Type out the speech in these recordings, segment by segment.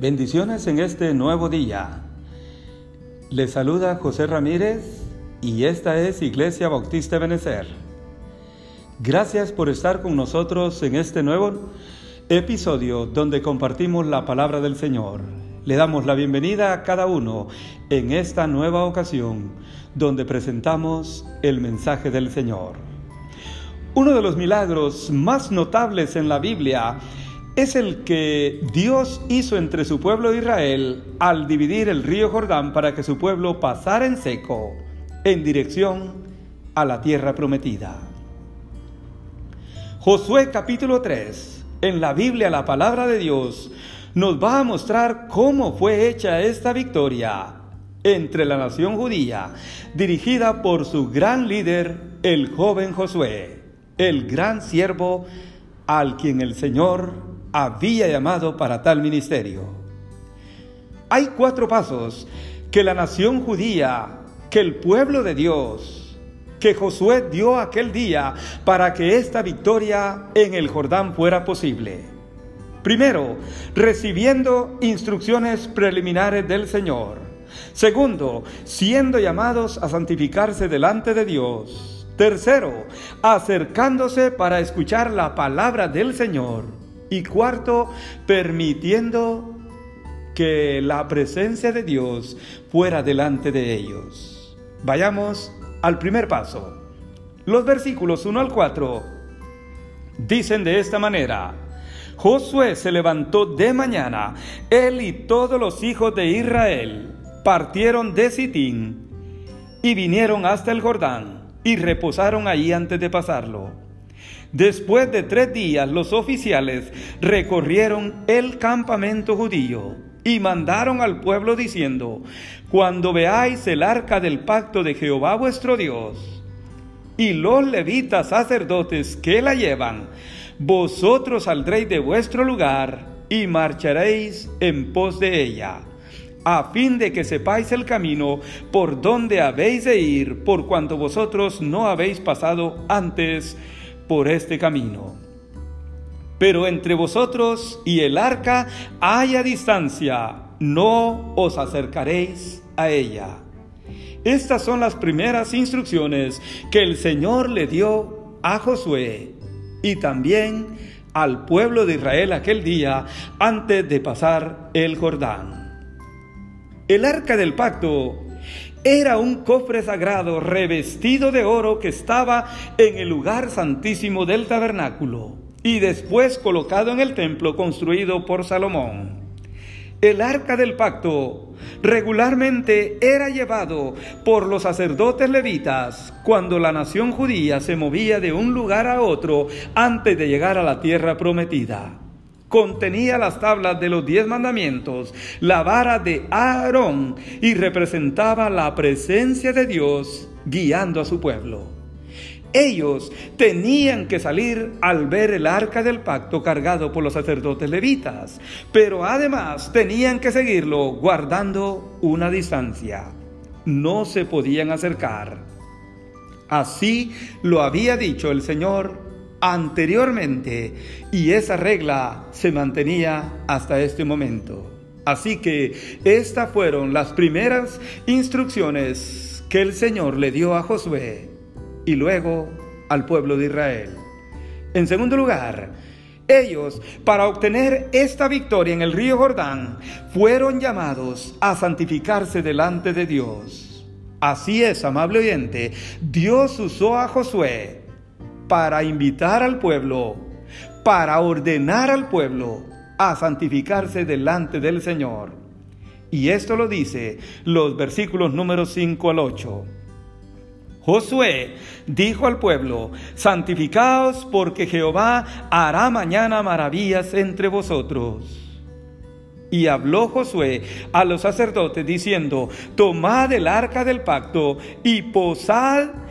Bendiciones en este nuevo día. Les saluda José Ramírez y esta es Iglesia Bautista Benecer. Gracias por estar con nosotros en este nuevo episodio donde compartimos la palabra del Señor. Le damos la bienvenida a cada uno en esta nueva ocasión donde presentamos el mensaje del Señor. Uno de los milagros más notables en la Biblia es el que Dios hizo entre su pueblo Israel al dividir el río Jordán para que su pueblo pasara en seco en dirección a la tierra prometida. Josué capítulo 3, en la Biblia la palabra de Dios nos va a mostrar cómo fue hecha esta victoria entre la nación judía, dirigida por su gran líder, el joven Josué, el gran siervo al quien el Señor había llamado para tal ministerio. Hay cuatro pasos que la nación judía, que el pueblo de Dios, que Josué dio aquel día para que esta victoria en el Jordán fuera posible. Primero, recibiendo instrucciones preliminares del Señor. Segundo, siendo llamados a santificarse delante de Dios. Tercero, acercándose para escuchar la palabra del Señor. Y cuarto, permitiendo que la presencia de Dios fuera delante de ellos. Vayamos al primer paso. Los versículos 1 al 4 dicen de esta manera, Josué se levantó de mañana, él y todos los hijos de Israel partieron de Sitín y vinieron hasta el Jordán y reposaron allí antes de pasarlo. Después de tres días los oficiales recorrieron el campamento judío y mandaron al pueblo diciendo, Cuando veáis el arca del pacto de Jehová vuestro Dios y los levitas sacerdotes que la llevan, vosotros saldréis de vuestro lugar y marcharéis en pos de ella a fin de que sepáis el camino por donde habéis de ir, por cuanto vosotros no habéis pasado antes por este camino. Pero entre vosotros y el arca haya distancia, no os acercaréis a ella. Estas son las primeras instrucciones que el Señor le dio a Josué y también al pueblo de Israel aquel día antes de pasar el Jordán. El arca del pacto era un cofre sagrado revestido de oro que estaba en el lugar santísimo del tabernáculo y después colocado en el templo construido por Salomón. El arca del pacto regularmente era llevado por los sacerdotes levitas cuando la nación judía se movía de un lugar a otro antes de llegar a la tierra prometida contenía las tablas de los diez mandamientos, la vara de Aarón y representaba la presencia de Dios guiando a su pueblo. Ellos tenían que salir al ver el arca del pacto cargado por los sacerdotes levitas, pero además tenían que seguirlo guardando una distancia. No se podían acercar. Así lo había dicho el Señor anteriormente y esa regla se mantenía hasta este momento. Así que estas fueron las primeras instrucciones que el Señor le dio a Josué y luego al pueblo de Israel. En segundo lugar, ellos, para obtener esta victoria en el río Jordán, fueron llamados a santificarse delante de Dios. Así es, amable oyente, Dios usó a Josué para invitar al pueblo, para ordenar al pueblo a santificarse delante del Señor. Y esto lo dice los versículos números 5 al 8. Josué dijo al pueblo, santificaos porque Jehová hará mañana maravillas entre vosotros. Y habló Josué a los sacerdotes diciendo, tomad el arca del pacto y posad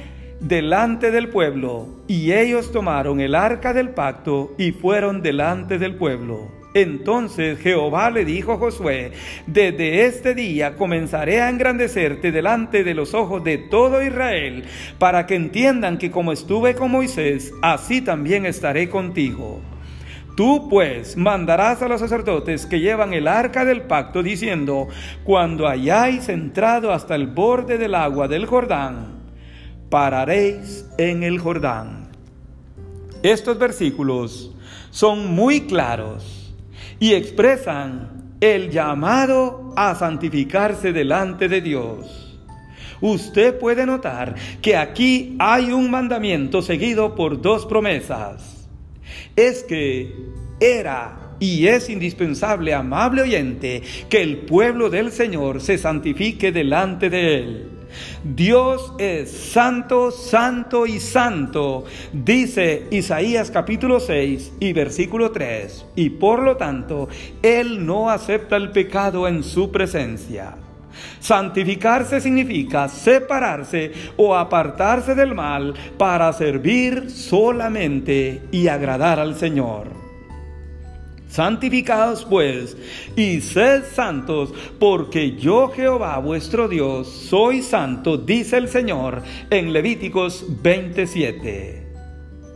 delante del pueblo, y ellos tomaron el arca del pacto y fueron delante del pueblo. Entonces Jehová le dijo a Josué, desde este día comenzaré a engrandecerte delante de los ojos de todo Israel, para que entiendan que como estuve con Moisés, así también estaré contigo. Tú pues mandarás a los sacerdotes que llevan el arca del pacto diciendo, cuando hayáis entrado hasta el borde del agua del Jordán, pararéis en el Jordán. Estos versículos son muy claros y expresan el llamado a santificarse delante de Dios. Usted puede notar que aquí hay un mandamiento seguido por dos promesas. Es que era y es indispensable, amable oyente, que el pueblo del Señor se santifique delante de Él. Dios es santo, santo y santo, dice Isaías capítulo 6 y versículo 3, y por lo tanto Él no acepta el pecado en su presencia. Santificarse significa separarse o apartarse del mal para servir solamente y agradar al Señor. Santificados pues y sed santos, porque yo Jehová vuestro Dios soy santo, dice el Señor en Levíticos 27.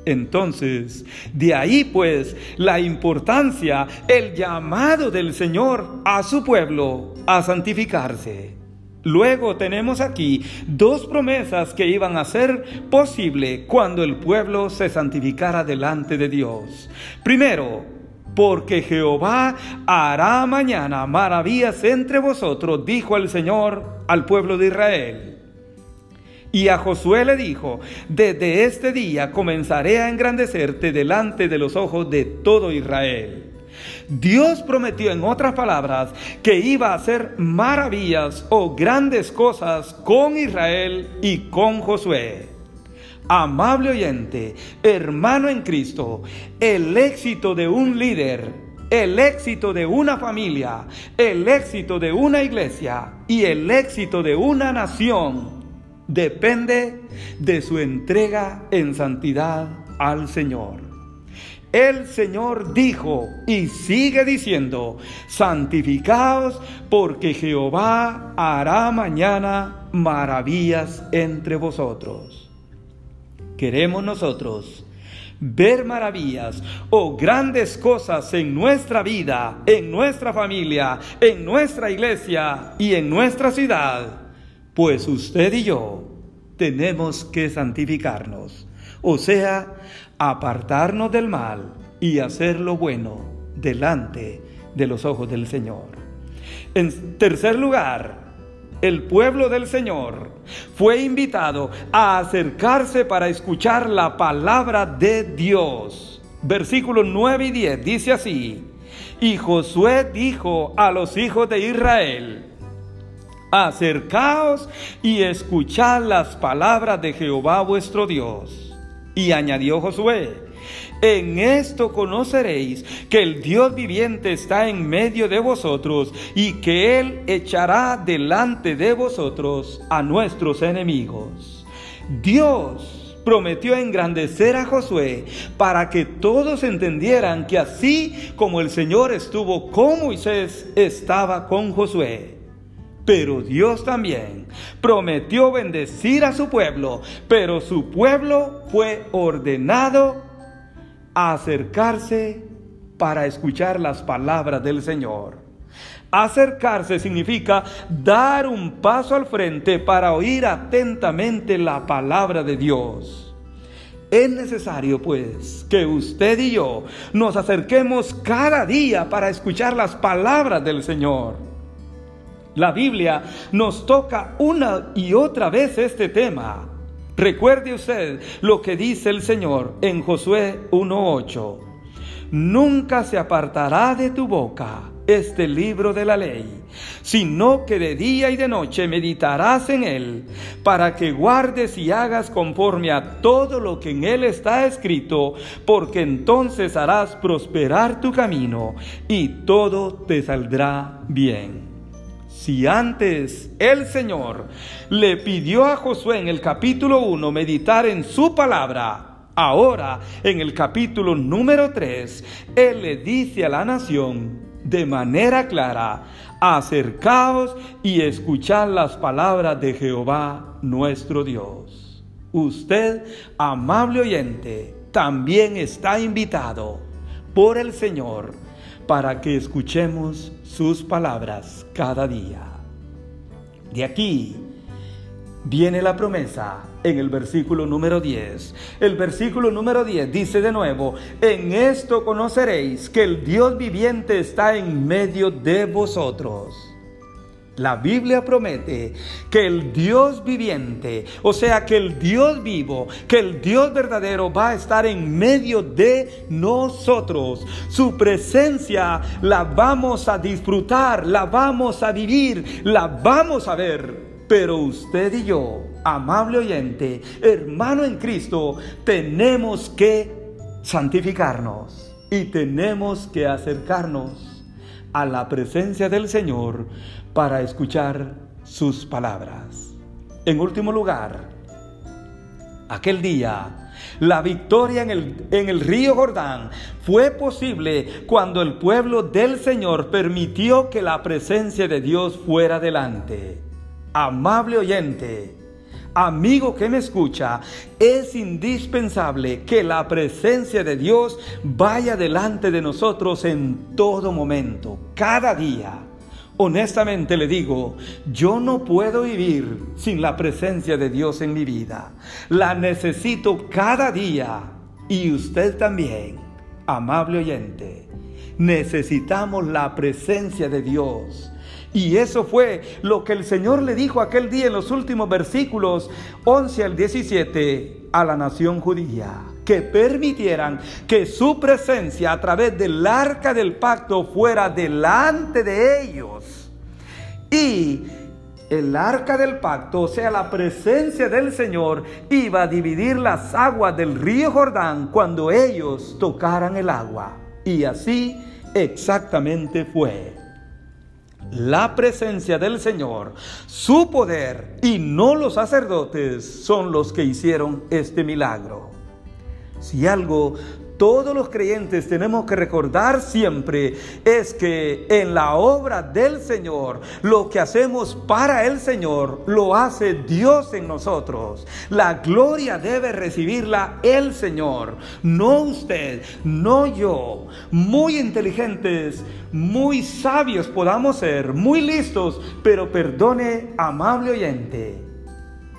Entonces, de ahí pues la importancia, el llamado del Señor a su pueblo a santificarse. Luego tenemos aquí dos promesas que iban a ser posible cuando el pueblo se santificara delante de Dios. Primero, porque Jehová hará mañana maravillas entre vosotros, dijo el Señor al pueblo de Israel. Y a Josué le dijo, desde este día comenzaré a engrandecerte delante de los ojos de todo Israel. Dios prometió en otras palabras que iba a hacer maravillas o grandes cosas con Israel y con Josué. Amable oyente, hermano en Cristo, el éxito de un líder, el éxito de una familia, el éxito de una iglesia y el éxito de una nación depende de su entrega en santidad al Señor. El Señor dijo y sigue diciendo, santificaos porque Jehová hará mañana maravillas entre vosotros. Queremos nosotros ver maravillas o grandes cosas en nuestra vida, en nuestra familia, en nuestra iglesia y en nuestra ciudad, pues usted y yo tenemos que santificarnos, o sea, apartarnos del mal y hacer lo bueno delante de los ojos del Señor. En tercer lugar, el pueblo del Señor fue invitado a acercarse para escuchar la palabra de Dios. Versículos 9 y 10 dice así, y Josué dijo a los hijos de Israel, acercaos y escuchad las palabras de Jehová vuestro Dios. Y añadió Josué, en esto conoceréis que el Dios viviente está en medio de vosotros y que Él echará delante de vosotros a nuestros enemigos. Dios prometió engrandecer a Josué para que todos entendieran que así como el Señor estuvo con Moisés, estaba con Josué. Pero Dios también prometió bendecir a su pueblo, pero su pueblo fue ordenado acercarse para escuchar las palabras del Señor. Acercarse significa dar un paso al frente para oír atentamente la palabra de Dios. Es necesario, pues, que usted y yo nos acerquemos cada día para escuchar las palabras del Señor. La Biblia nos toca una y otra vez este tema. Recuerde usted lo que dice el Señor en Josué 1.8. Nunca se apartará de tu boca este libro de la ley, sino que de día y de noche meditarás en él, para que guardes y hagas conforme a todo lo que en él está escrito, porque entonces harás prosperar tu camino y todo te saldrá bien. Si antes el Señor le pidió a Josué en el capítulo 1 meditar en su palabra, ahora en el capítulo número 3, Él le dice a la nación de manera clara, acercaos y escuchad las palabras de Jehová nuestro Dios. Usted, amable oyente, también está invitado por el Señor para que escuchemos sus palabras cada día. De aquí viene la promesa en el versículo número 10. El versículo número 10 dice de nuevo, en esto conoceréis que el Dios viviente está en medio de vosotros la Biblia promete que el Dios viviente, o sea, que el Dios vivo, que el Dios verdadero va a estar en medio de nosotros. Su presencia la vamos a disfrutar, la vamos a vivir, la vamos a ver. Pero usted y yo, amable oyente, hermano en Cristo, tenemos que santificarnos y tenemos que acercarnos a la presencia del Señor para escuchar sus palabras. En último lugar, aquel día, la victoria en el, en el, río Jordán fue posible cuando el pueblo del Señor permitió que la presencia de Dios fuera delante. Amable oyente, amigo que me escucha, es indispensable que la presencia de Dios vaya delante de nosotros en todo momento, cada día. Honestamente le digo, yo no puedo vivir sin la presencia de Dios en mi vida. La necesito cada día y usted también, amable oyente. Necesitamos la presencia de Dios. Y eso fue lo que el Señor le dijo aquel día en los últimos versículos 11 al 17 a la nación judía que permitieran que su presencia a través del arca del pacto fuera delante de ellos. Y el arca del pacto, o sea, la presencia del Señor, iba a dividir las aguas del río Jordán cuando ellos tocaran el agua. Y así exactamente fue. La presencia del Señor, su poder y no los sacerdotes son los que hicieron este milagro. Si algo todos los creyentes tenemos que recordar siempre es que en la obra del Señor, lo que hacemos para el Señor, lo hace Dios en nosotros. La gloria debe recibirla el Señor, no usted, no yo. Muy inteligentes, muy sabios podamos ser, muy listos, pero perdone, amable oyente,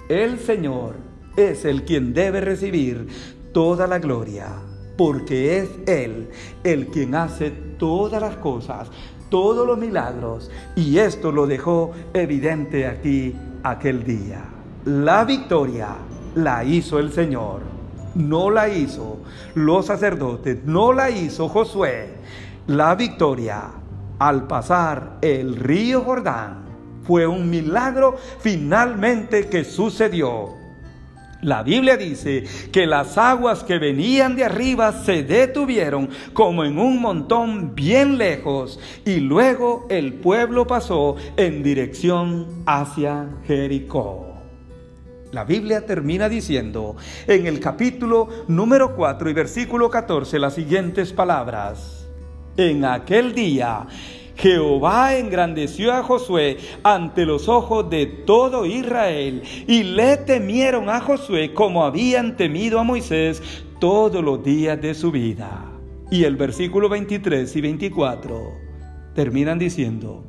el Señor es el quien debe recibir toda la gloria, porque es Él el quien hace todas las cosas, todos los milagros, y esto lo dejó evidente aquí aquel día. La victoria la hizo el Señor, no la hizo los sacerdotes, no la hizo Josué. La victoria al pasar el río Jordán fue un milagro finalmente que sucedió. La Biblia dice que las aguas que venían de arriba se detuvieron como en un montón bien lejos y luego el pueblo pasó en dirección hacia Jericó. La Biblia termina diciendo en el capítulo número 4 y versículo 14 las siguientes palabras. En aquel día Jehová engrandeció a Josué ante los ojos de todo Israel y le temieron a Josué como habían temido a Moisés todos los días de su vida. Y el versículo 23 y 24 terminan diciendo,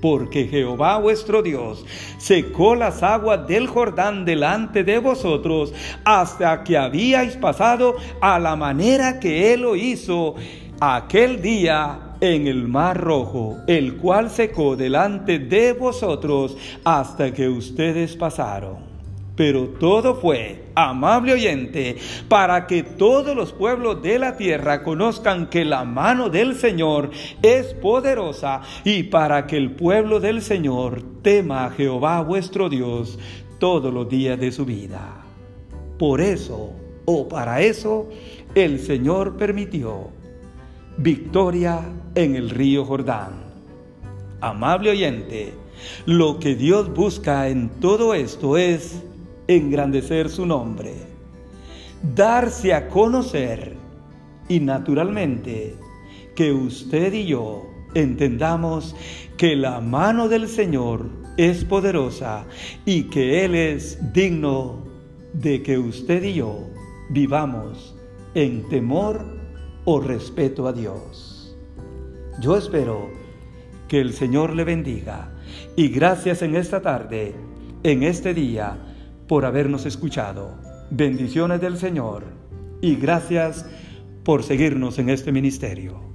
porque Jehová vuestro Dios secó las aguas del Jordán delante de vosotros hasta que habíais pasado a la manera que él lo hizo aquel día en el mar rojo, el cual secó delante de vosotros hasta que ustedes pasaron. Pero todo fue, amable oyente, para que todos los pueblos de la tierra conozcan que la mano del Señor es poderosa y para que el pueblo del Señor tema a Jehová vuestro Dios todos los días de su vida. Por eso, o para eso, el Señor permitió victoria en el río Jordán. Amable oyente, lo que Dios busca en todo esto es engrandecer su nombre, darse a conocer y naturalmente que usted y yo entendamos que la mano del Señor es poderosa y que Él es digno de que usted y yo vivamos en temor o respeto a Dios. Yo espero que el Señor le bendiga y gracias en esta tarde, en este día, por habernos escuchado. Bendiciones del Señor y gracias por seguirnos en este ministerio.